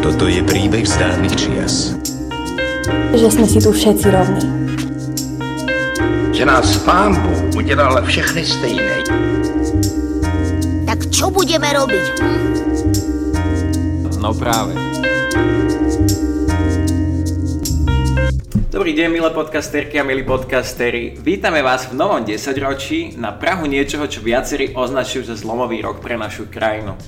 Toto je príbeh z dávnych čias. Že sme si tu všetci rovní. Že nás pán Bůh udělal všechny stejné. Tak čo budeme robiť? Hm? No práve. Dobrý deň, milé podcasterky a milí podcastery. Vítame vás v novom desaťročí na Prahu niečoho, čo viacerí označujú za zlomový rok pre našu krajinu.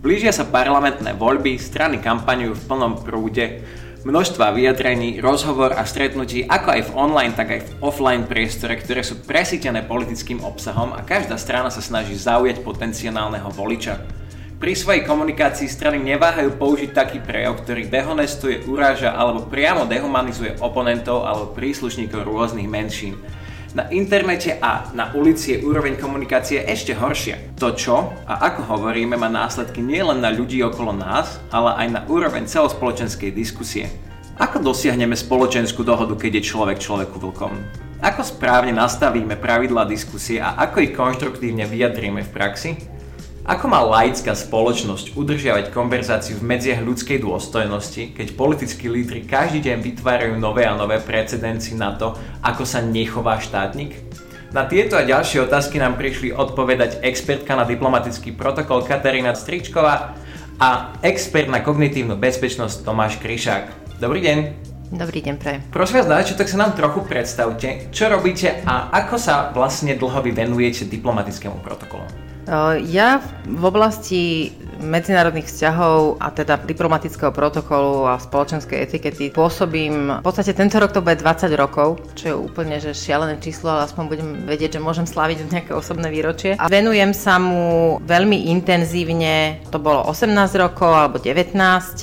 Blížia sa parlamentné voľby, strany kampaňujú v plnom prúde, množstva vyjadrení, rozhovor a stretnutí ako aj v online, tak aj v offline priestore, ktoré sú presítené politickým obsahom a každá strana sa snaží zaujať potenciálneho voliča. Pri svojej komunikácii strany neváhajú použiť taký prejav, ktorý dehonestuje, uráža alebo priamo dehumanizuje oponentov alebo príslušníkov rôznych menšín. Na internete a na ulici je úroveň komunikácie ešte horšia. To čo a ako hovoríme má následky nielen na ľudí okolo nás, ale aj na úroveň celospoločenskej diskusie. Ako dosiahneme spoločenskú dohodu, keď je človek človeku vlkom? Ako správne nastavíme pravidlá diskusie a ako ich konštruktívne vyjadríme v praxi? Ako má laická spoločnosť udržiavať konverzáciu v medziach ľudskej dôstojnosti, keď politickí lídry každý deň vytvárajú nové a nové precedenci na to, ako sa nechová štátnik? Na tieto a ďalšie otázky nám prišli odpovedať expertka na diplomatický protokol Katarína Stričková a expert na kognitívnu bezpečnosť Tomáš Kryšák. Dobrý deň. Dobrý deň, prajem. Prosím vás, tak sa nám trochu predstavte, čo robíte a ako sa vlastne dlho vy venujete diplomatickému protokolu. Ja v oblasti medzinárodných vzťahov a teda diplomatického protokolu a spoločenskej etikety pôsobím, v podstate tento rok to bude 20 rokov, čo je úplne že šialené číslo, ale aspoň budem vedieť, že môžem slaviť nejaké osobné výročie. A venujem sa mu veľmi intenzívne, to bolo 18 rokov alebo 19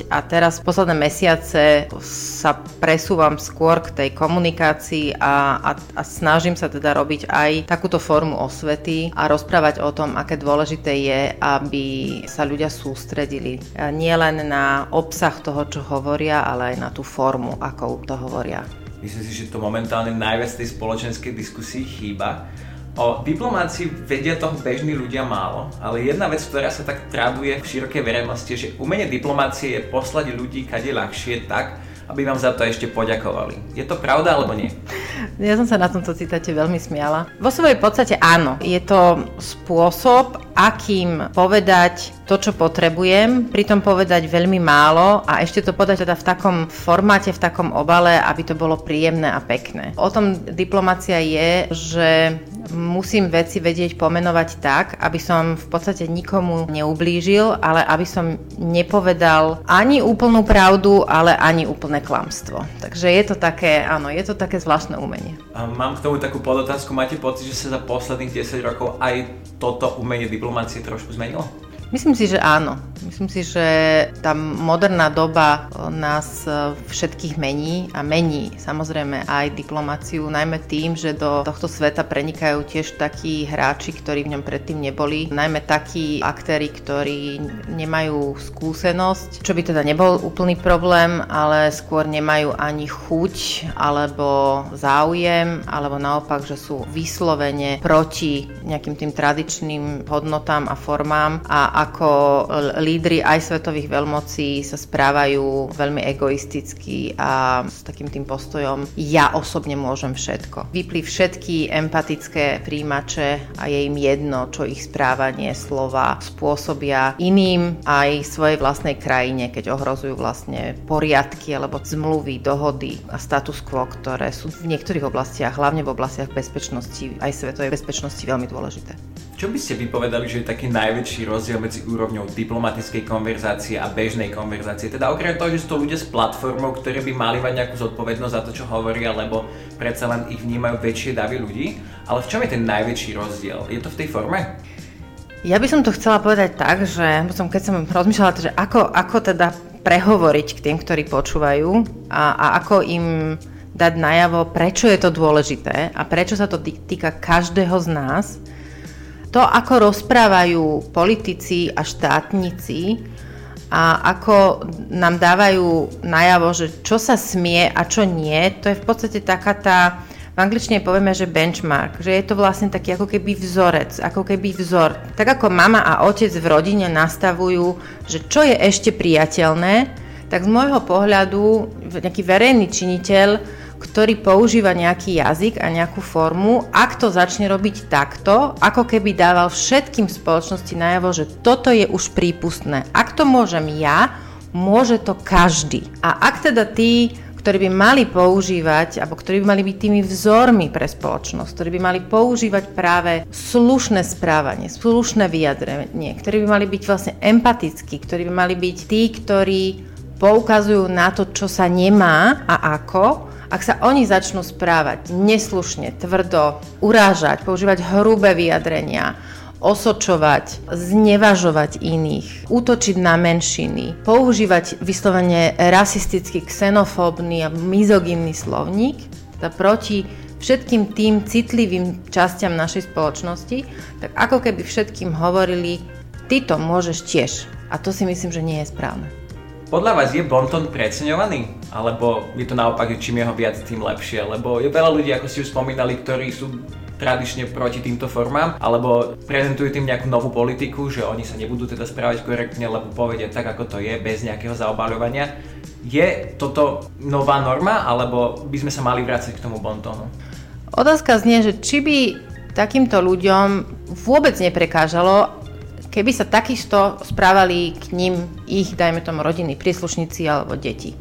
a teraz posledné mesiace sa presúvam skôr k tej komunikácii a, a, a snažím sa teda robiť aj takúto formu osvety a rozprávať o tom, aké dôležité je, aby sa ľudia ľudia sústredili nie len na obsah toho, čo hovoria, ale aj na tú formu, ako to hovoria. Myslím si, že to momentálne najviac tej spoločenskej diskusii chýba. O diplomácii vedia toho bežní ľudia málo, ale jedna vec, ktorá sa tak traduje v širokej verejnosti, že umenie diplomácie je poslať ľudí kade ľahšie tak, aby vám za to ešte poďakovali. Je to pravda alebo nie? Ja som sa na tomto citáte veľmi smiala. Vo svojej podstate áno. Je to spôsob, akým povedať to, čo potrebujem, pritom povedať veľmi málo a ešte to podať teda v takom formáte, v takom obale, aby to bolo príjemné a pekné. O tom diplomácia je, že musím veci vedieť pomenovať tak, aby som v podstate nikomu neublížil, ale aby som nepovedal ani úplnú pravdu, ale ani úplné klamstvo. Takže je to také, áno, je to také zvláštne umenie. Mám k tomu takú podotázku. Máte pocit, že sa za posledných 10 rokov aj toto umenie diplomácie trošku zmenilo? Myslím si, že áno. Myslím si, že tá moderná doba nás e, všetkých mení a mení samozrejme aj diplomáciu, najmä tým, že do tohto sveta prenikajú tiež takí hráči, ktorí v ňom predtým neboli, najmä takí aktéry, ktorí nemajú skúsenosť, čo by teda nebol úplný problém, ale skôr nemajú ani chuť alebo záujem, alebo naopak, že sú vyslovene proti nejakým tým tradičným hodnotám a formám a ako lídry aj svetových veľmocí sa správajú veľmi egoisticky a s takým tým postojom ja osobne môžem všetko. Vypli všetky empatické príjimače a je im jedno, čo ich správanie, slova spôsobia iným aj svojej vlastnej krajine, keď ohrozujú vlastne poriadky alebo zmluvy, dohody a status quo, ktoré sú v niektorých oblastiach, hlavne v oblastiach bezpečnosti, aj svetovej bezpečnosti veľmi dôležité. Čo by ste vypovedali, že je taký najväčší rozdiel medzi úrovňou diplomatickej konverzácie a bežnej konverzácie? Teda okrem toho, že sú to ľudia s platformou, ktorí by mali mať nejakú zodpovednosť za to, čo hovoria, lebo predsa len ich vnímajú väčšie davy ľudí. Ale v čom je ten najväčší rozdiel? Je to v tej forme? Ja by som to chcela povedať tak, že som, keď som rozmýšľala, že ako, ako teda prehovoriť k tým, ktorí počúvajú a, a ako im dať najavo, prečo je to dôležité a prečo sa to týka každého z nás, to, ako rozprávajú politici a štátnici a ako nám dávajú najavo, že čo sa smie a čo nie, to je v podstate taká tá v angličtine povieme, že benchmark, že je to vlastne taký ako keby vzorec, ako keby vzor. Tak ako mama a otec v rodine nastavujú, že čo je ešte priateľné, tak z môjho pohľadu nejaký verejný činiteľ ktorý používa nejaký jazyk a nejakú formu, ak to začne robiť takto, ako keby dával všetkým spoločnosti najavo, že toto je už prípustné. Ak to môžem ja, môže to každý. A ak teda tí, ktorí by mali používať, alebo ktorí by mali byť tými vzormi pre spoločnosť, ktorí by mali používať práve slušné správanie, slušné vyjadrenie, ktorí by mali byť vlastne empatickí, ktorí by mali byť tí, ktorí poukazujú na to, čo sa nemá a ako, ak sa oni začnú správať neslušne, tvrdo, urážať, používať hrubé vyjadrenia, osočovať, znevažovať iných, útočiť na menšiny, používať vyslovene rasistický, xenofóbny a mizogynný slovník, teda proti všetkým tým citlivým častiam našej spoločnosti, tak ako keby všetkým hovorili, ty to môžeš tiež. A to si myslím, že nie je správne. Podľa vás je Bonton preceňovaný? Alebo je to naopak, že čím jeho viac, tým lepšie? Lebo je veľa ľudí, ako ste už spomínali, ktorí sú tradične proti týmto formám, alebo prezentujú tým nejakú novú politiku, že oni sa nebudú teda správať korektne, lebo povedia tak, ako to je, bez nejakého zaobaľovania. Je toto nová norma, alebo by sme sa mali vrácať k tomu bontónu? Otázka znie, že či by takýmto ľuďom vôbec neprekážalo, keby sa takisto správali k ním ich, dajme tomu, rodiny, príslušníci alebo deti.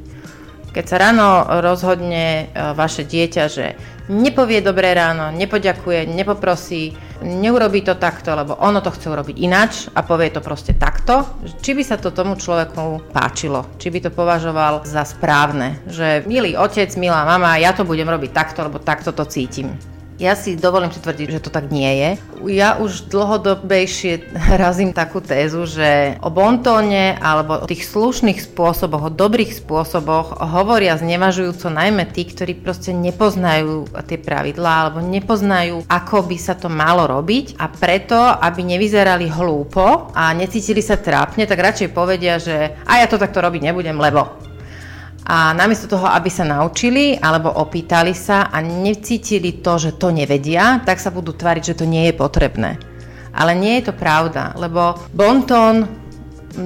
Keď sa ráno rozhodne e, vaše dieťa, že nepovie dobré ráno, nepoďakuje, nepoprosí, neurobi to takto, lebo ono to chce urobiť ináč a povie to proste takto, či by sa to tomu človeku páčilo, či by to považoval za správne, že milý otec, milá mama, ja to budem robiť takto, lebo takto to cítim. Ja si dovolím si tvrdiť, že to tak nie je. Ja už dlhodobejšie razím takú tézu, že o bontóne alebo o tých slušných spôsoboch, o dobrých spôsoboch hovoria znevažujúco najmä tí, ktorí proste nepoznajú tie pravidlá alebo nepoznajú, ako by sa to malo robiť a preto, aby nevyzerali hlúpo a necítili sa trápne, tak radšej povedia, že a ja to takto robiť nebudem, lebo a namiesto toho, aby sa naučili alebo opýtali sa a necítili to, že to nevedia, tak sa budú tvariť, že to nie je potrebné. Ale nie je to pravda, lebo bonton,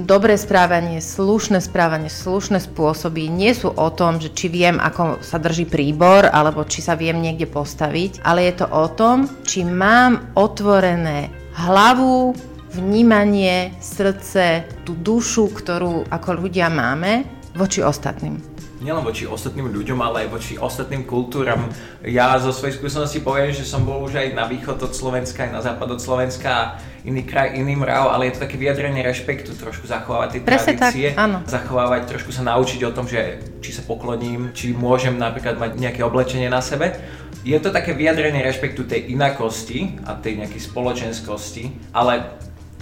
dobré správanie, slušné správanie, slušné spôsoby nie sú o tom, že či viem, ako sa drží príbor, alebo či sa viem niekde postaviť, ale je to o tom, či mám otvorené hlavu, vnímanie, srdce, tú dušu, ktorú ako ľudia máme voči ostatným nielen voči ostatným ľuďom, ale aj voči ostatným kultúram. Ja zo svojej skúsenosti poviem, že som bol už aj na východ od Slovenska, aj na západ od Slovenska, iný kraj, iný mrav, ale je to také vyjadrenie rešpektu, trošku zachovávať tie Presne tradície, tak, áno. zachovávať, trošku sa naučiť o tom, že či sa pokloním, či môžem napríklad mať nejaké oblečenie na sebe. Je to také vyjadrenie rešpektu tej inakosti a tej nejakej spoločenskosti, ale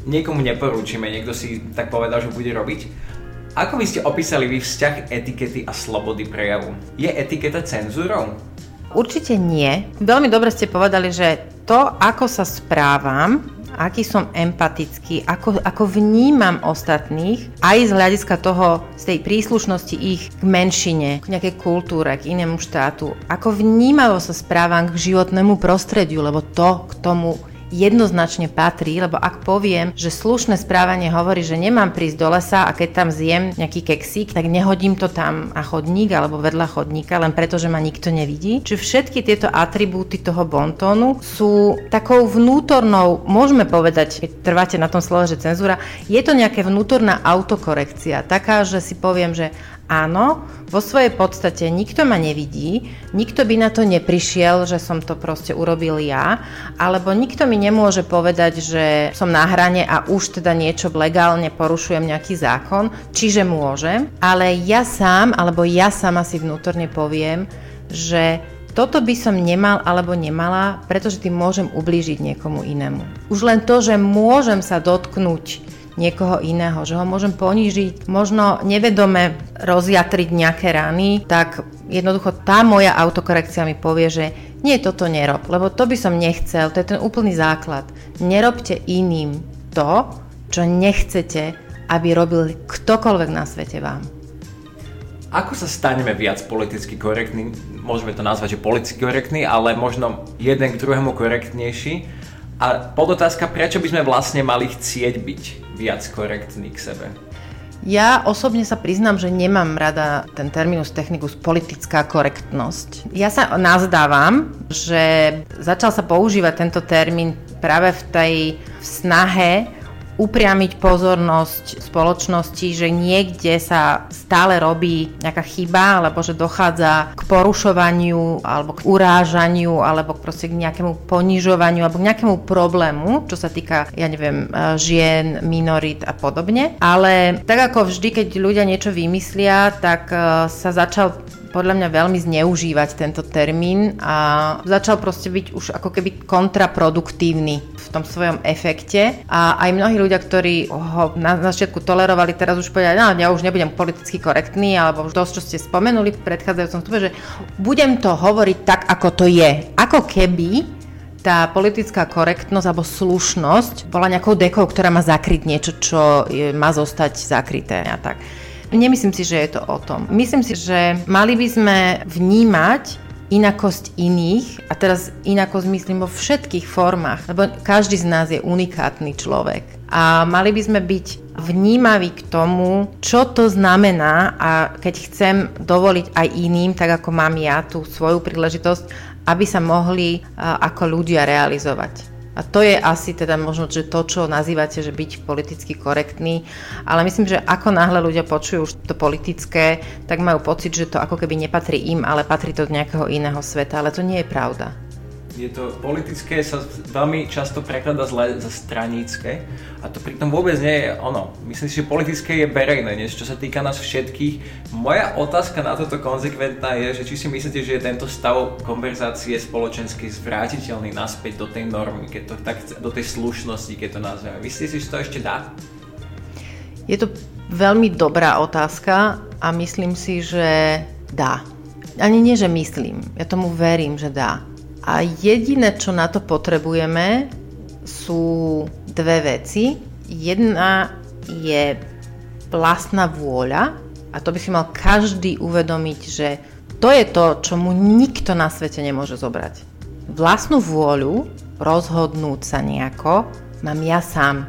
niekomu neporúčime, niekto si tak povedal, že bude robiť. Ako by ste opísali vy vzťah etikety a slobody prejavu? Je etiketa cenzúrou? Určite nie. Veľmi dobre ste povedali, že to, ako sa správam, aký som empatický, ako, ako vnímam ostatných, aj z hľadiska toho, z tej príslušnosti ich k menšine, k nejakej kultúre, k inému štátu, ako vnímavo sa správam k životnému prostrediu, lebo to k tomu jednoznačne patrí, lebo ak poviem, že slušné správanie hovorí, že nemám prísť do lesa a keď tam zjem nejaký keksík, tak nehodím to tam na chodník alebo vedľa chodníka, len preto, že ma nikto nevidí. Čiže všetky tieto atribúty toho bontónu sú takou vnútornou, môžeme povedať, keď trváte na tom slove, že cenzúra, je to nejaká vnútorná autokorekcia, taká, že si poviem, že Áno, vo svojej podstate nikto ma nevidí, nikto by na to neprišiel, že som to proste urobil ja, alebo nikto mi nemôže povedať, že som na hrane a už teda niečo legálne porušujem nejaký zákon, čiže môžem, ale ja sám, alebo ja sama si vnútorne poviem, že toto by som nemal alebo nemala, pretože tým môžem ublížiť niekomu inému. Už len to, že môžem sa dotknúť niekoho iného, že ho môžem ponížiť, možno nevedome rozjatriť nejaké rany, tak jednoducho tá moja autokorekcia mi povie, že nie, toto nerob, lebo to by som nechcel, to je ten úplný základ. Nerobte iným to, čo nechcete, aby robil ktokoľvek na svete vám. Ako sa staneme viac politicky korektní? Môžeme to nazvať, že politicky korektní, ale možno jeden k druhému korektnejší. A podotázka, prečo by sme vlastne mali chcieť byť viac korektní k sebe? Ja osobne sa priznám, že nemám rada ten terminus technicus politická korektnosť. Ja sa nazdávam, že začal sa používať tento termín práve v tej snahe upriamiť pozornosť spoločnosti, že niekde sa stále robí nejaká chyba, alebo že dochádza k porušovaniu, alebo k urážaniu, alebo proste k nejakému ponižovaniu, alebo k nejakému problému, čo sa týka, ja neviem, e, žien, minorit a podobne. Ale tak ako vždy, keď ľudia niečo vymyslia, tak e, sa začal podľa mňa veľmi zneužívať tento termín a začal proste byť už ako keby kontraproduktívny v tom svojom efekte a aj mnohí ľudia, ktorí ho na začiatku tolerovali, teraz už povedali, no ja už nebudem politicky korektný, alebo už dosť, čo ste spomenuli v predchádzajúcom stupe, že budem to hovoriť tak, ako to je. Ako keby tá politická korektnosť alebo slušnosť bola nejakou dekou, ktorá má zakryť niečo, čo má zostať zakryté a tak. Nemyslím si, že je to o tom. Myslím si, že mali by sme vnímať inakosť iných, a teraz inakosť myslím vo všetkých formách, lebo každý z nás je unikátny človek. A mali by sme byť vnímaví k tomu, čo to znamená a keď chcem dovoliť aj iným, tak ako mám ja tú svoju príležitosť, aby sa mohli ako ľudia realizovať. A to je asi teda možno, že to, čo nazývate, že byť politicky korektný, ale myslím, že ako náhle ľudia počujú už to politické, tak majú pocit, že to ako keby nepatrí im, ale patrí to z nejakého iného sveta, ale to nie je pravda je to politické, sa veľmi často prekladá zle za stranícke a to pritom vôbec nie je ono. Myslím si, že politické je verejné, než čo sa týka nás všetkých. Moja otázka na toto konzekventná je, že či si myslíte, že je tento stav konverzácie spoločensky zvrátiteľný naspäť do tej normy, keď to tak, do tej slušnosti, keď to nazveme. Myslíte si, že to ešte dá? Je to veľmi dobrá otázka a myslím si, že dá. Ani nie, že myslím, ja tomu verím, že dá. A jediné, čo na to potrebujeme, sú dve veci. Jedna je vlastná vôľa a to by si mal každý uvedomiť, že to je to, čo mu nikto na svete nemôže zobrať. Vlastnú vôľu rozhodnúť sa nejako mám ja sám.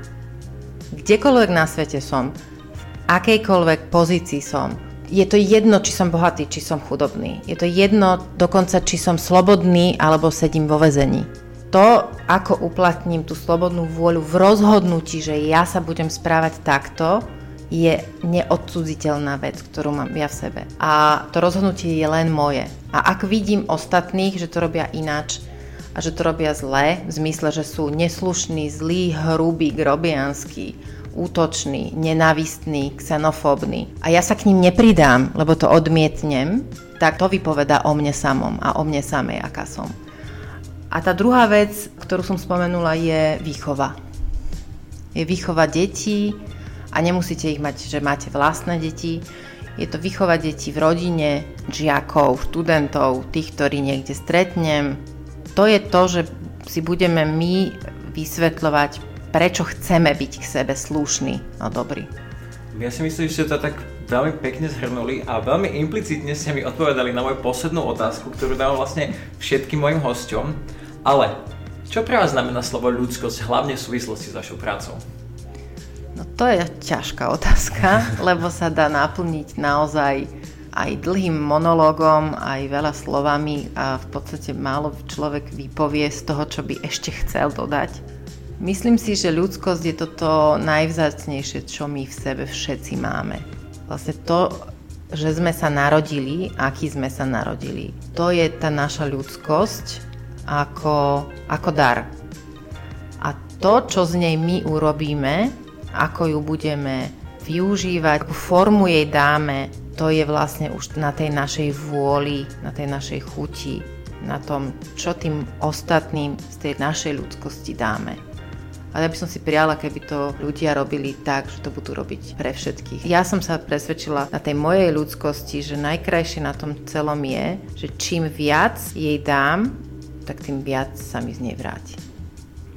Kdekoľvek na svete som, v akejkoľvek pozícii som, je to jedno, či som bohatý, či som chudobný. Je to jedno dokonca, či som slobodný alebo sedím vo vezení. To, ako uplatním tú slobodnú vôľu v rozhodnutí, že ja sa budem správať takto, je neodcudziteľná vec, ktorú mám ja v sebe. A to rozhodnutie je len moje. A ak vidím ostatných, že to robia ináč a že to robia zle, v zmysle, že sú neslušní, zlí, hrubí, grobianskí, útočný, nenávistný, xenofóbny a ja sa k ním nepridám, lebo to odmietnem, tak to vypoveda o mne samom a o mne samej, aká som. A tá druhá vec, ktorú som spomenula, je výchova. Je výchova detí a nemusíte ich mať, že máte vlastné deti. Je to výchova detí v rodine, žiakov, študentov, tých, ktorí niekde stretnem. To je to, že si budeme my vysvetľovať, prečo chceme byť k sebe slušní a dobrí. Ja si myslím, že ste to tak veľmi pekne zhrnuli a veľmi implicitne ste mi odpovedali na moju poslednú otázku, ktorú dávam vlastne všetkým mojim hosťom. Ale čo pre vás znamená slovo ľudskosť, hlavne v súvislosti s vašou prácou? No to je ťažká otázka, lebo sa dá naplniť naozaj aj dlhým monológom, aj veľa slovami a v podstate málo človek vypovie z toho, čo by ešte chcel dodať. Myslím si, že ľudskosť je toto najvzácnejšie, čo my v sebe všetci máme. Vlastne to, že sme sa narodili, aký sme sa narodili. To je tá naša ľudskosť ako, ako dar. A to, čo z nej my urobíme, ako ju budeme využívať, akú formu jej dáme, to je vlastne už na tej našej vôli, na tej našej chuti, na tom, čo tým ostatným z tej našej ľudskosti dáme. Ale ja by som si prijala, keby to ľudia robili tak, že to budú robiť pre všetkých. Ja som sa presvedčila na tej mojej ľudskosti, že najkrajšie na tom celom je, že čím viac jej dám, tak tým viac sa mi z nej vráti.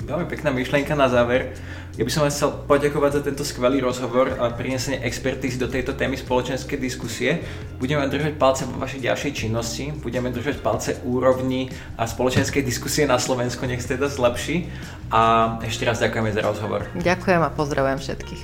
Veľmi pekná myšlienka na záver. Ja by som vás chcel poďakovať za tento skvelý rozhovor a prinesenie expertízy do tejto témy spoločenskej diskusie. Budeme držať palce vo vašej ďalšej činnosti, budeme držať palce úrovni a spoločenskej diskusie na Slovensku, nech sa teda zlepší. A ešte raz ďakujeme za rozhovor. Ďakujem a pozdravujem všetkých.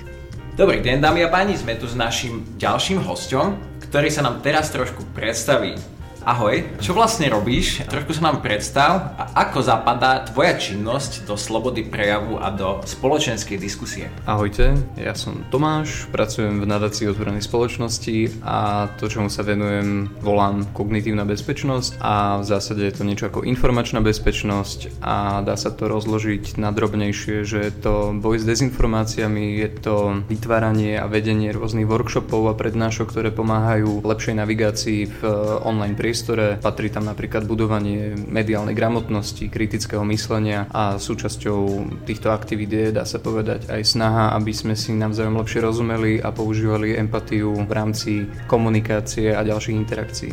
Dobrý deň, dámy a páni, sme tu s našim ďalším hostom, ktorý sa nám teraz trošku predstaví. Ahoj, čo vlastne robíš? Trošku sa nám predstav a ako zapadá tvoja činnosť do slobody prejavu a do spoločenskej diskusie? Ahojte, ja som Tomáš, pracujem v nadácii otvorenej spoločnosti a to, čomu sa venujem, volám kognitívna bezpečnosť a v zásade je to niečo ako informačná bezpečnosť a dá sa to rozložiť na drobnejšie, že je to boj s dezinformáciami, je to vytváranie a vedenie rôznych workshopov a prednášok, ktoré pomáhajú lepšej navigácii v online priestore priestore. Patrí tam napríklad budovanie mediálnej gramotnosti, kritického myslenia a súčasťou týchto aktivít je, dá sa povedať, aj snaha, aby sme si navzájom lepšie rozumeli a používali empatiu v rámci komunikácie a ďalších interakcií.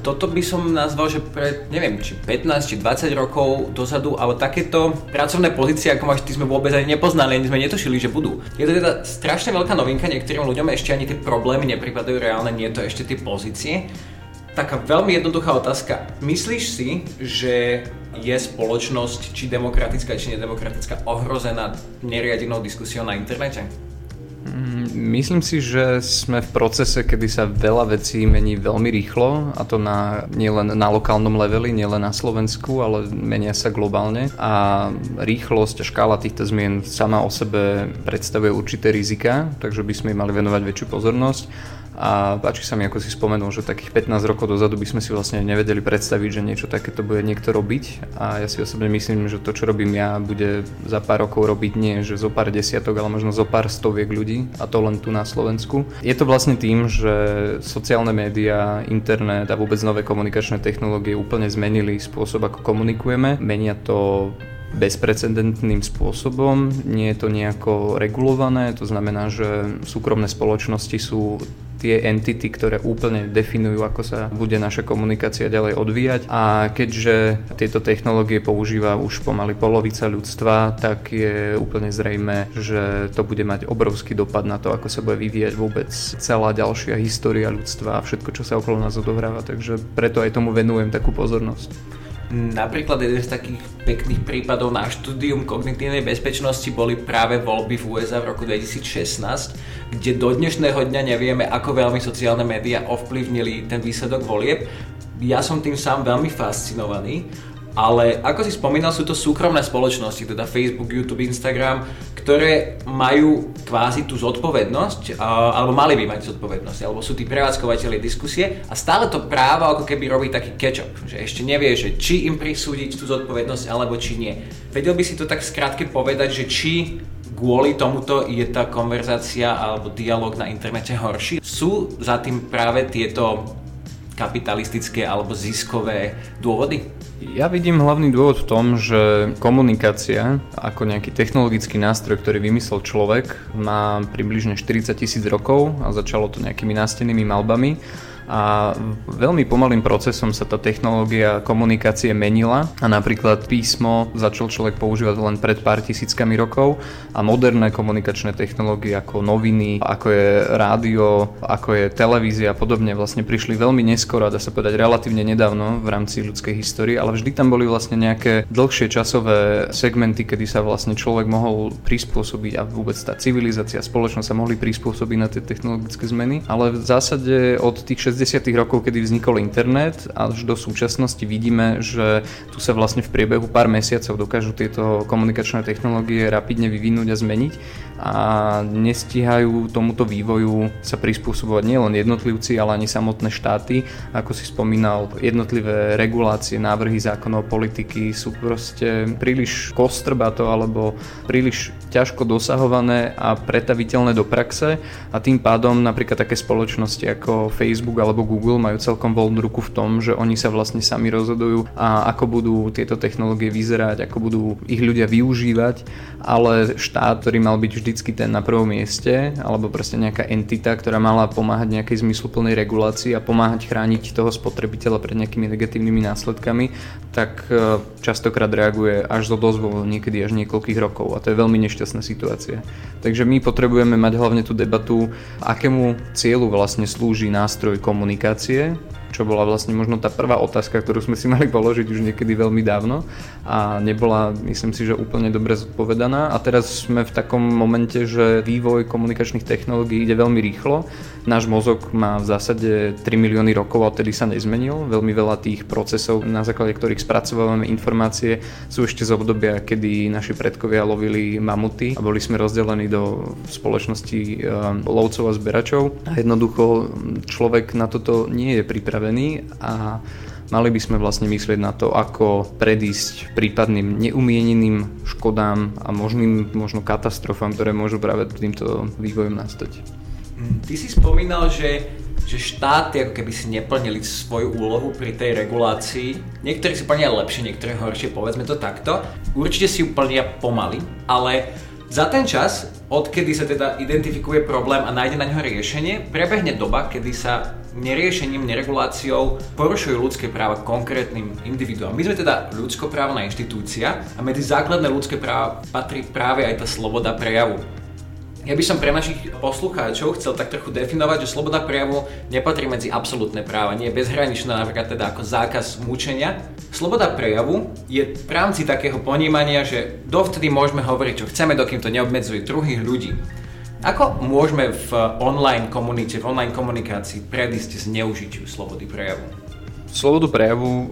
Toto by som nazval, že pred, neviem, či 15 či 20 rokov dozadu, ale takéto pracovné pozície, ako máš, ty sme vôbec ani nepoznali, ani sme netušili, že budú. Je to teda strašne veľká novinka, niektorým ľuďom ešte ani tie problémy nepripadajú reálne, nie to ešte tie pozície taká veľmi jednoduchá otázka. Myslíš si, že je spoločnosť, či demokratická, či nedemokratická, ohrozená neriadenou diskusiou na internete? Mm, myslím si, že sme v procese, kedy sa veľa vecí mení veľmi rýchlo a to na, nielen na lokálnom leveli, nielen na Slovensku, ale menia sa globálne a rýchlosť a škála týchto zmien sama o sebe predstavuje určité rizika, takže by sme im mali venovať väčšiu pozornosť a páči sa mi, ako si spomenul, že takých 15 rokov dozadu by sme si vlastne nevedeli predstaviť, že niečo takéto bude niekto robiť a ja si osobne myslím, že to, čo robím ja, bude za pár rokov robiť nie, že zo pár desiatok, ale možno zo pár stoviek ľudí a to len tu na Slovensku. Je to vlastne tým, že sociálne médiá, internet a vôbec nové komunikačné technológie úplne zmenili spôsob, ako komunikujeme. Menia to bezprecedentným spôsobom, nie je to nejako regulované, to znamená, že súkromné spoločnosti sú tie entity, ktoré úplne definujú, ako sa bude naša komunikácia ďalej odvíjať. A keďže tieto technológie používa už pomaly polovica ľudstva, tak je úplne zrejme, že to bude mať obrovský dopad na to, ako sa bude vyvíjať vôbec celá ďalšia história ľudstva a všetko, čo sa okolo nás odohráva. Takže preto aj tomu venujem takú pozornosť. Napríklad jeden z takých pekných prípadov na štúdium kognitívnej bezpečnosti boli práve voľby v USA v roku 2016, kde do dnešného dňa nevieme, ako veľmi sociálne médiá ovplyvnili ten výsledok volieb. Ja som tým sám veľmi fascinovaný ale ako si spomínal, sú to súkromné spoločnosti, teda Facebook, YouTube, Instagram, ktoré majú kvázi tú zodpovednosť, alebo mali by mať zodpovednosť, alebo sú tí prevádzkovateľi diskusie a stále to právo ako keby robí taký ketchup, že ešte nevie, že či im prisúdiť tú zodpovednosť, alebo či nie. Vedel by si to tak skrátke povedať, že či kvôli tomuto je tá konverzácia alebo dialog na internete horší? Sú za tým práve tieto kapitalistické alebo ziskové dôvody? Ja vidím hlavný dôvod v tom, že komunikácia ako nejaký technologický nástroj, ktorý vymyslel človek, má približne 40 tisíc rokov a začalo to nejakými nástenými malbami a veľmi pomalým procesom sa tá technológia komunikácie menila. A napríklad písmo začal človek používať len pred pár tisíckami rokov. A moderné komunikačné technológie ako noviny, ako je rádio, ako je televízia a podobne vlastne prišli veľmi neskoro a dá sa povedať relatívne nedávno v rámci ľudskej histórie, ale vždy tam boli vlastne nejaké dlhšie časové segmenty, kedy sa vlastne človek mohol prispôsobiť a vôbec tá civilizácia, spoločnosť sa mohli prispôsobiť na tie technologické zmeny, ale v zásade od tých 60. rokov, kedy vznikol internet až do súčasnosti vidíme, že tu sa vlastne v priebehu pár mesiacov dokážu tieto komunikačné technológie rapidne vyvinúť a zmeniť a nestíhajú tomuto vývoju sa prispôsobovať nielen jednotlivci, ale ani samotné štáty. Ako si spomínal, jednotlivé regulácie, návrhy zákonov, politiky sú proste príliš kostrbato alebo príliš ťažko dosahované a pretaviteľné do praxe a tým pádom napríklad také spoločnosti ako Facebook alebo Google majú celkom voľnú ruku v tom, že oni sa vlastne sami rozhodujú a ako budú tieto technológie vyzerať, ako budú ich ľudia využívať, ale štát, ktorý mal byť vždycky ten na prvom mieste, alebo proste nejaká entita, ktorá mala pomáhať nejakej zmysluplnej regulácii a pomáhať chrániť toho spotrebiteľa pred nejakými negatívnymi následkami, tak e, častokrát reaguje až zo dozvolu, niekedy až niekoľkých rokov a to je veľmi nešťastná situácia. Takže my potrebujeme mať hlavne tú debatu, akému cieľu vlastne slúži nástroj komunikácie, komunikácie čo bola vlastne možno tá prvá otázka, ktorú sme si mali položiť už niekedy veľmi dávno a nebola, myslím si, že úplne dobre zodpovedaná. A teraz sme v takom momente, že vývoj komunikačných technológií ide veľmi rýchlo. Náš mozog má v zásade 3 milióny rokov a odtedy sa nezmenil. Veľmi veľa tých procesov, na základe ktorých spracovávame informácie, sú ešte z obdobia, kedy naši predkovia lovili mamuty a boli sme rozdelení do spoločnosti eh, lovcov a zberačov. A jednoducho človek na toto nie je pripravený pripravení a mali by sme vlastne myslieť na to, ako predísť prípadným neumieneným škodám a možným možno katastrofám, ktoré môžu práve týmto vývojom nastať. Mm, ty si spomínal, že, že štáty ako keby si neplnili svoju úlohu pri tej regulácii. Niektorí si plnia lepšie, niektorí horšie, povedzme to takto. Určite si ju plnia pomaly, ale za ten čas, odkedy sa teda identifikuje problém a nájde na ňo riešenie, prebehne doba, kedy sa neriešením, nereguláciou porušujú ľudské práva konkrétnym individuám. My sme teda ľudskoprávna inštitúcia a medzi základné ľudské práva patrí práve aj tá sloboda prejavu. Ja by som pre našich poslucháčov chcel tak trochu definovať, že sloboda prejavu nepatrí medzi absolútne práva, nie je bezhraničná napríklad teda ako zákaz mučenia. Sloboda prejavu je v rámci takého ponímania, že dovtedy môžeme hovoriť, čo chceme, dokým to neobmedzuje druhých ľudí. Ako môžeme v online komunite, v online komunikácii predísť zneužitiu slobody prejavu? Slobodu prejavu, eh,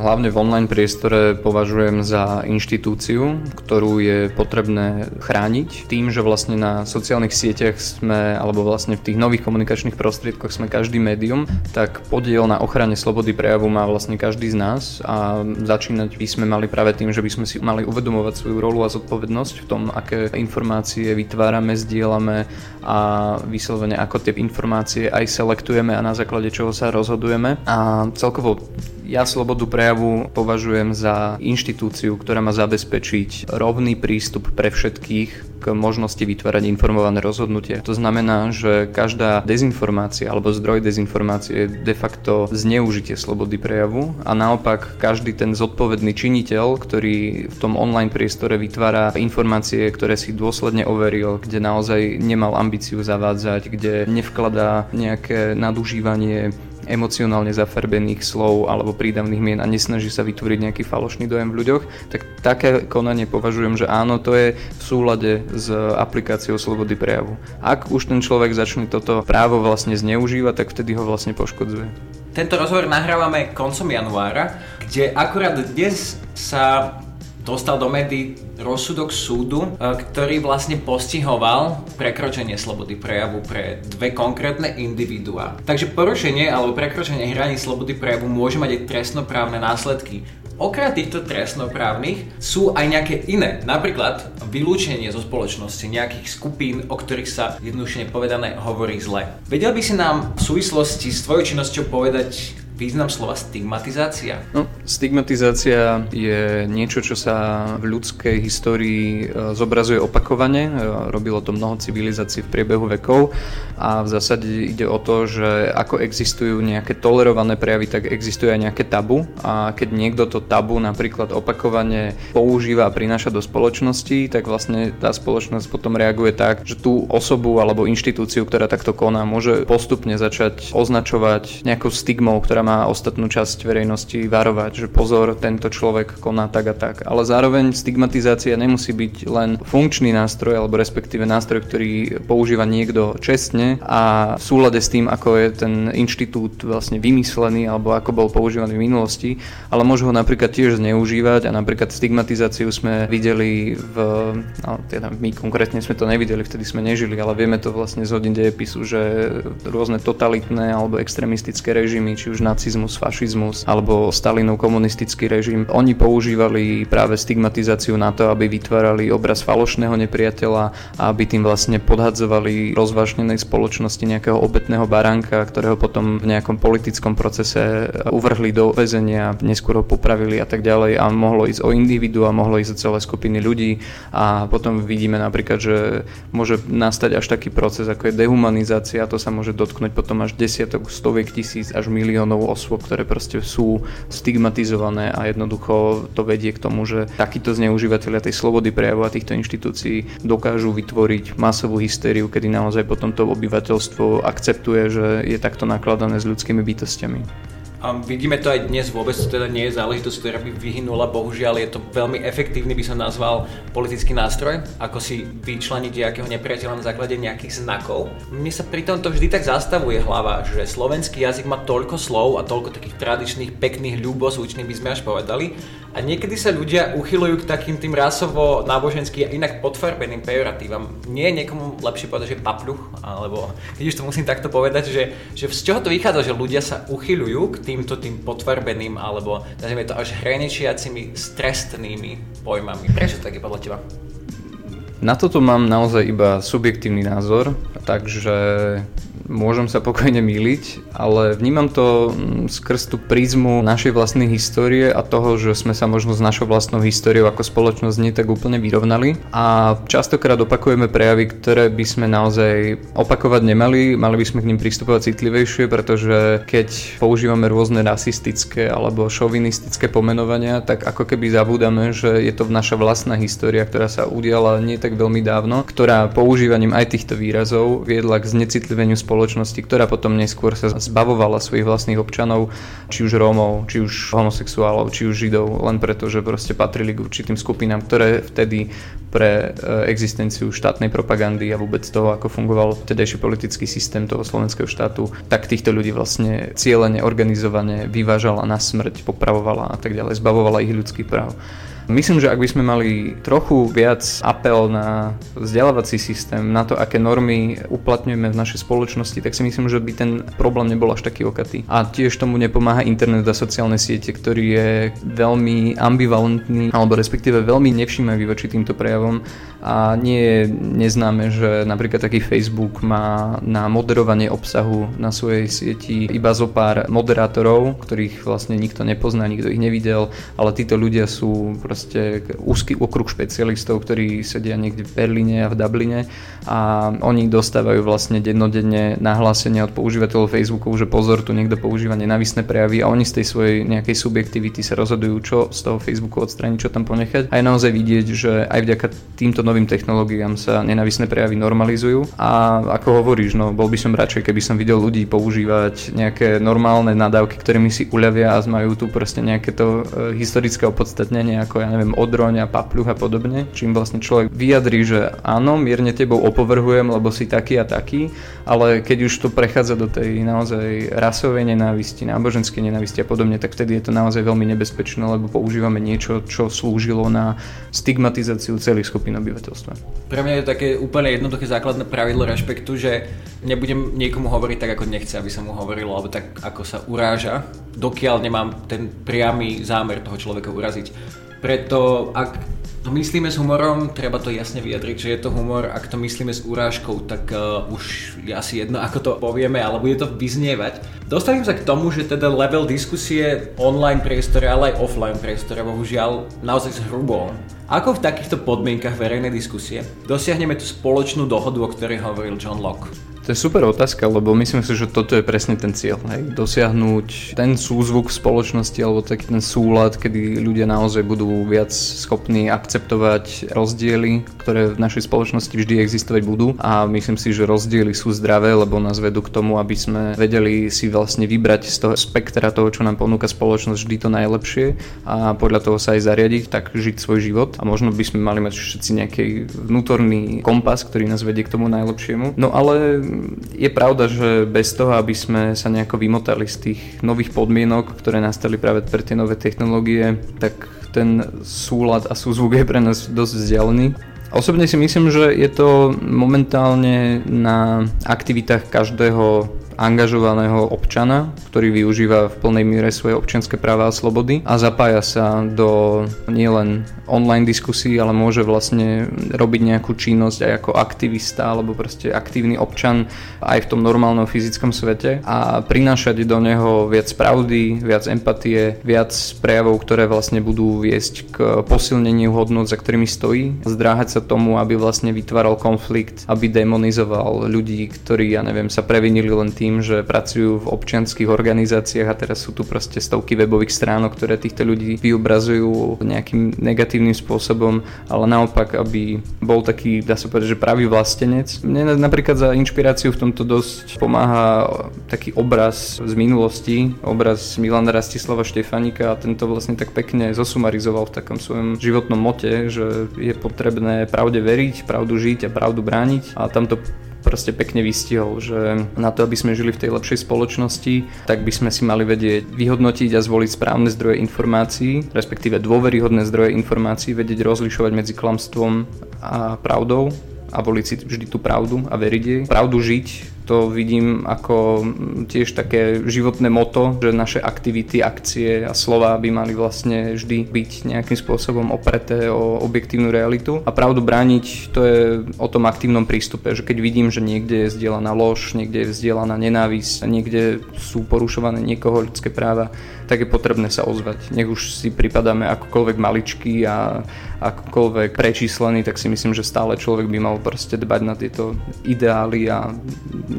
hlavne v online priestore, považujem za inštitúciu, ktorú je potrebné chrániť tým, že vlastne na sociálnych sieťach sme, alebo vlastne v tých nových komunikačných prostriedkoch sme každý médium, tak podiel na ochrane slobody prejavu má vlastne každý z nás a začínať by sme mali práve tým, že by sme si mali uvedomovať svoju rolu a zodpovednosť v tom, aké informácie vytvárame, zdieľame a vyslovene ako tie informácie aj selektujeme a na základe čoho sa rozhodujeme. A cel celkovo ja slobodu prejavu považujem za inštitúciu, ktorá má zabezpečiť rovný prístup pre všetkých k možnosti vytvárať informované rozhodnutie. To znamená, že každá dezinformácia alebo zdroj dezinformácie je de facto zneužitie slobody prejavu a naopak každý ten zodpovedný činiteľ, ktorý v tom online priestore vytvára informácie, ktoré si dôsledne overil, kde naozaj nemal ambíciu zavádzať, kde nevkladá nejaké nadužívanie emocionálne zafarbených slov alebo prídavných mien a nesnaží sa vytvoriť nejaký falošný dojem v ľuďoch, tak také konanie považujem, že áno, to je v súlade s aplikáciou slobody prejavu. Ak už ten človek začne toto právo vlastne zneužívať, tak vtedy ho vlastne poškodzuje. Tento rozhovor nahrávame koncom januára, kde akurát dnes sa dostal do médií rozsudok súdu, e, ktorý vlastne postihoval prekročenie slobody prejavu pre dve konkrétne individuá. Takže porušenie alebo prekročenie hraní slobody prejavu môže mať aj trestnoprávne následky. Okrem týchto trestnoprávnych sú aj nejaké iné, napríklad vylúčenie zo spoločnosti nejakých skupín, o ktorých sa jednoduchne povedané hovorí zle. Vedel by si nám v súvislosti s tvojou činnosťou povedať význam slova stigmatizácia? No, stigmatizácia je niečo, čo sa v ľudskej histórii e, zobrazuje opakovane. E, robilo to mnoho civilizácií v priebehu vekov a v zásade ide o to, že ako existujú nejaké tolerované prejavy, tak existuje aj nejaké tabu a keď niekto to tabu napríklad opakovane používa a prináša do spoločnosti, tak vlastne tá spoločnosť potom reaguje tak, že tú osobu alebo inštitúciu, ktorá takto koná, môže postupne začať označovať nejakou stigmou, ktorá má má ostatnú časť verejnosti varovať, že pozor, tento človek koná tak a tak. Ale zároveň stigmatizácia nemusí byť len funkčný nástroj, alebo respektíve nástroj, ktorý používa niekto čestne a v súlade s tým, ako je ten inštitút vlastne vymyslený alebo ako bol používaný v minulosti, ale môžu ho napríklad tiež zneužívať a napríklad stigmatizáciu sme videli v, no, teda my konkrétne sme to nevideli, vtedy sme nežili, ale vieme to vlastne z hodín dejepisu, že rôzne totalitné alebo extrémistické režimy, či už na nacizmus, fašizmus alebo Stalinov komunistický režim. Oni používali práve stigmatizáciu na to, aby vytvárali obraz falošného nepriateľa a aby tým vlastne podhadzovali rozvážnenej spoločnosti nejakého obetného baránka, ktorého potom v nejakom politickom procese uvrhli do väzenia, neskôr ho popravili a tak ďalej a mohlo ísť o individu a mohlo ísť o celé skupiny ľudí a potom vidíme napríklad, že môže nastať až taký proces, ako je dehumanizácia, to sa môže dotknúť potom až desiatok, stoviek tisíc až miliónov osôb, ktoré proste sú stigmatizované a jednoducho to vedie k tomu, že takíto zneužívateľia tej slobody prejavu a týchto inštitúcií dokážu vytvoriť masovú hystériu, kedy naozaj potom to obyvateľstvo akceptuje, že je takto nakladané s ľudskými bytostiami. A vidíme to aj dnes, vôbec to teda nie je záležitosť, ktorá by vyhynula, bohužiaľ je to veľmi efektívny, by som nazval, politický nástroj, ako si vyčleniť nejakého nepriateľa na základe nejakých znakov. Mne sa pri tomto vždy tak zastavuje hlava, že slovenský jazyk má toľko slov a toľko takých tradičných, pekných, ľubozvučných by sme až povedali, a niekedy sa ľudia uchylujú k takým tým rasovo náboženským a inak podfarbeným pejoratívam. Nie je niekomu lepšie povedať, že papľuch, alebo keď už to musím takto povedať, že, že z čoho to vychádza, že ľudia sa uchylujú k týmto tým potvarbeným alebo nazvime to až hrenečiacimi stresnými pojmami. Prečo tak je podľa teba? Na toto mám naozaj iba subjektívny názor, takže môžem sa pokojne míliť, ale vnímam to mm, skrz tú prízmu našej vlastnej histórie a toho, že sme sa možno s našou vlastnou históriou ako spoločnosť nie tak úplne vyrovnali. A častokrát opakujeme prejavy, ktoré by sme naozaj opakovať nemali, mali by sme k ním pristupovať citlivejšie, pretože keď používame rôzne rasistické alebo šovinistické pomenovania, tak ako keby zabúdame, že je to naša vlastná história, ktorá sa udiala nie tak veľmi dávno, ktorá používaním aj týchto výrazov viedla k znecitliveniu spoločnosti spoločnosti, ktorá potom neskôr sa zbavovala svojich vlastných občanov, či už Rómov, či už homosexuálov, či už Židov, len preto, že proste patrili k určitým skupinám, ktoré vtedy pre e, existenciu štátnej propagandy a vôbec toho, ako fungoval vtedajší politický systém toho slovenského štátu, tak týchto ľudí vlastne cieľene, organizovane vyvážala na smrť, popravovala a tak ďalej, zbavovala ich ľudských práv. Myslím, že ak by sme mali trochu viac apel na vzdelávací systém, na to, aké normy uplatňujeme v našej spoločnosti, tak si myslím, že by ten problém nebol až taký okatý. A tiež tomu nepomáha internet a sociálne siete, ktorý je veľmi ambivalentný, alebo respektíve veľmi nevšímavý voči týmto prejavom a nie je neznáme, že napríklad taký Facebook má na moderovanie obsahu na svojej sieti iba zo pár moderátorov, ktorých vlastne nikto nepozná, nikto ich nevidel, ale títo ľudia sú proste úzky okruh špecialistov, ktorí sedia niekde v Berlíne a v Dubline a oni dostávajú vlastne dennodenne nahlásenia od používateľov Facebooku, že pozor, tu niekto používa nenavisné prejavy a oni z tej svojej nejakej subjektivity sa rozhodujú, čo z toho Facebooku odstrániť, čo tam ponechať. A je naozaj vidieť, že aj vďaka týmto novým technológiám sa nenavisné prejavy normalizujú. A ako hovoríš, no bol by som radšej, keby som videl ľudí používať nejaké normálne nadávky, ktorými si uľavia a majú tu proste nejaké to e, historické opodstatnenie, ako ja neviem, odroň a papľuch a podobne, čím vlastne človek vyjadrí, že áno, mierne tebou opovrhujem, lebo si taký a taký, ale keď už to prechádza do tej naozaj rasovej nenávisti, náboženskej nenávisti a podobne, tak vtedy je to naozaj veľmi nebezpečné, lebo používame niečo, čo slúžilo na stigmatizáciu celých skupín obyvateľstva. Pre mňa je také úplne jednoduché základné pravidlo rešpektu, že nebudem niekomu hovoriť tak, ako nechce, aby sa mu hovorilo, alebo tak, ako sa uráža, dokiaľ nemám ten priamy zámer toho človeka uraziť. Preto ak to myslíme s humorom, treba to jasne vyjadriť, že je to humor. Ak to myslíme s urážkou, tak uh, už je asi jedno, ako to povieme, ale bude to vyznievať. Dostanem sa k tomu, že teda level diskusie online priestore, ale aj offline priestore, bohužiaľ, naozaj zhrubol. Ako v takýchto podmienkach verejnej diskusie dosiahneme tú spoločnú dohodu, o ktorej hovoril John Locke? To je super otázka, lebo myslím si, že toto je presne ten cieľ. Hej? Dosiahnuť ten súzvuk v spoločnosti alebo taký ten súlad, kedy ľudia naozaj budú viac schopní akceptovať rozdiely, ktoré v našej spoločnosti vždy existovať budú. A myslím si, že rozdiely sú zdravé, lebo nás vedú k tomu, aby sme vedeli si vlastne vybrať z toho spektra toho, čo nám ponúka spoločnosť vždy to najlepšie a podľa toho sa aj zariadiť, tak žiť svoj život. A možno by sme mali mať všetci nejaký vnútorný kompas, ktorý nás vedie k tomu najlepšiemu. No ale je pravda, že bez toho, aby sme sa nejako vymotali z tých nových podmienok, ktoré nastali práve pre tie nové technológie, tak ten súlad a súzvuk je pre nás dosť vzdialený. Osobne si myslím, že je to momentálne na aktivitách každého angažovaného občana, ktorý využíva v plnej miere svoje občianske práva a slobody a zapája sa do nielen online diskusí, ale môže vlastne robiť nejakú činnosť aj ako aktivista alebo proste aktívny občan aj v tom normálnom fyzickom svete a prinášať do neho viac pravdy, viac empatie, viac prejavov, ktoré vlastne budú viesť k posilneniu hodnot, za ktorými stojí, zdráhať sa tomu, aby vlastne vytváral konflikt, aby demonizoval ľudí, ktorí, ja neviem, sa previnili len tým, že pracujú v občianských organizáciách a teraz sú tu proste stovky webových stránok, ktoré týchto ľudí vyobrazujú nejakým negatívnym spôsobom, ale naopak, aby bol taký, dá sa povedať, že pravý vlastenec. Mne napríklad za inšpiráciu v tomto dosť pomáha taký obraz z minulosti, obraz Milana Rastislava Štefanika a tento vlastne tak pekne zosumarizoval v takom svojom životnom mote, že je potrebné pravde veriť, pravdu žiť a pravdu brániť a tam to proste pekne vystihol, že na to, aby sme žili v tej lepšej spoločnosti, tak by sme si mali vedieť vyhodnotiť a zvoliť správne zdroje informácií, respektíve dôveryhodné zdroje informácií, vedieť rozlišovať medzi klamstvom a pravdou a voliť si vždy tú pravdu a veriť jej. Pravdu žiť to vidím ako tiež také životné moto, že naše aktivity, akcie a slova by mali vlastne vždy byť nejakým spôsobom opreté o objektívnu realitu. A pravdu brániť to je o tom aktívnom prístupe, že keď vidím, že niekde je zdieľaná lož, niekde je zdieľaná nenávisť, niekde sú porušované niekoho ľudské práva, tak je potrebné sa ozvať. Nech už si pripadáme akokoľvek maličký a akokoľvek prečíslený, tak si myslím, že stále človek by mal proste dbať na tieto ideály a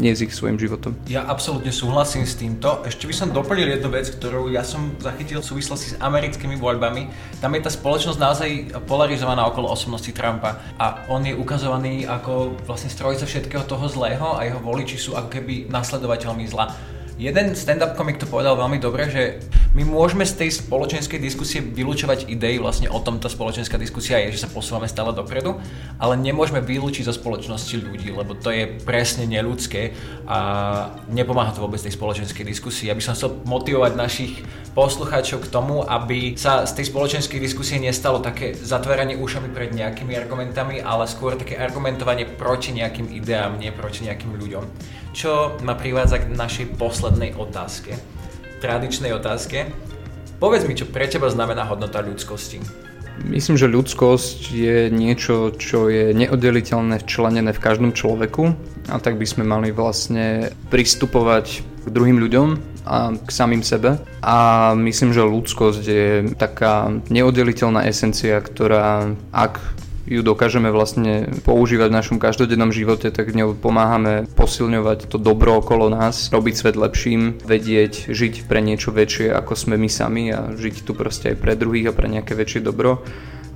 nie s ich svojim životom. Ja absolútne súhlasím s týmto. Ešte by som doplnil jednu vec, ktorú ja som zachytil v súvislosti s americkými voľbami. Tam je tá spoločnosť naozaj polarizovaná okolo osobnosti Trumpa a on je ukazovaný ako vlastne strojca všetkého toho zlého a jeho voliči sú ako keby nasledovateľmi zla. Jeden stand-up komik to povedal veľmi dobre, že my môžeme z tej spoločenskej diskusie vylúčovať idei, vlastne o tomto spoločenská diskusia je, že sa posúvame stále dopredu, ale nemôžeme vylúčiť zo spoločnosti ľudí, lebo to je presne neľudské a nepomáha to vôbec tej spoločenskej diskusii. Ja by som chcel motivovať našich poslucháčov k tomu, aby sa z tej spoločenskej diskusie nestalo také zatváranie ušami pred nejakými argumentami, ale skôr také argumentovanie proti nejakým ideám, nie proti nejakým ľuďom. Čo ma privádza k našej poslednej otázke, tradičnej otázke. Povedz mi, čo pre teba znamená hodnota ľudskosti. Myslím, že ľudskosť je niečo, čo je neoddeliteľné včlenené v každom človeku a tak by sme mali vlastne pristupovať k druhým ľuďom a k samým sebe. A myslím, že ľudskosť je taká neoddeliteľná esencia, ktorá ak ju dokážeme vlastne používať v našom každodennom živote, tak ňou pomáhame posilňovať to dobro okolo nás, robiť svet lepším, vedieť žiť pre niečo väčšie ako sme my sami a žiť tu proste aj pre druhých a pre nejaké väčšie dobro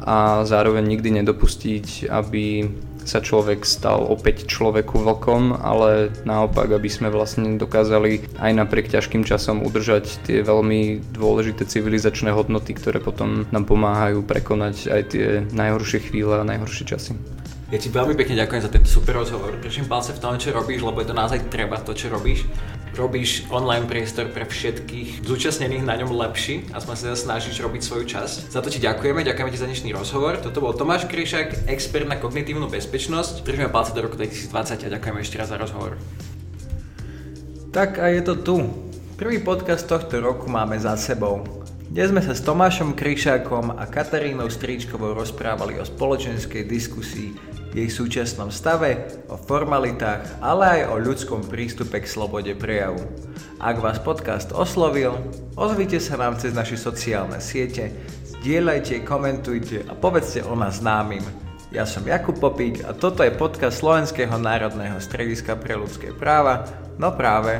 a zároveň nikdy nedopustiť, aby sa človek stal opäť človeku vlkom, ale naopak, aby sme vlastne dokázali aj napriek ťažkým časom udržať tie veľmi dôležité civilizačné hodnoty, ktoré potom nám pomáhajú prekonať aj tie najhoršie chvíle a najhoršie časy. Ja ti veľmi pekne ďakujem za tento super rozhovor. Držím palce v tom, čo robíš, lebo je to naozaj treba to, čo robíš. Robíš online priestor pre všetkých zúčastnených na ňom lepší a sme sa snažíš robiť svoju časť. Za to ti ďakujeme, ďakujeme ti za dnešný rozhovor. Toto bol Tomáš Kryšak, expert na kognitívnu bezpečnosť. Držíme palce do roku 2020 a ďakujeme ešte raz za rozhovor. Tak a je to tu. Prvý podcast tohto roku máme za sebou. Dnes sme sa s Tomášom Kryšákom a Katarínou Stríčkovou rozprávali o spoločenskej diskusii jej súčasnom stave, o formalitách, ale aj o ľudskom prístupe k slobode prejavu. Ak vás podcast oslovil, ozvite sa nám cez naše sociálne siete, zdieľajte, komentujte a povedzte o nás známym. Ja som Jakub Popík a toto je podcast Slovenského národného strediska pre ľudské práva, no práve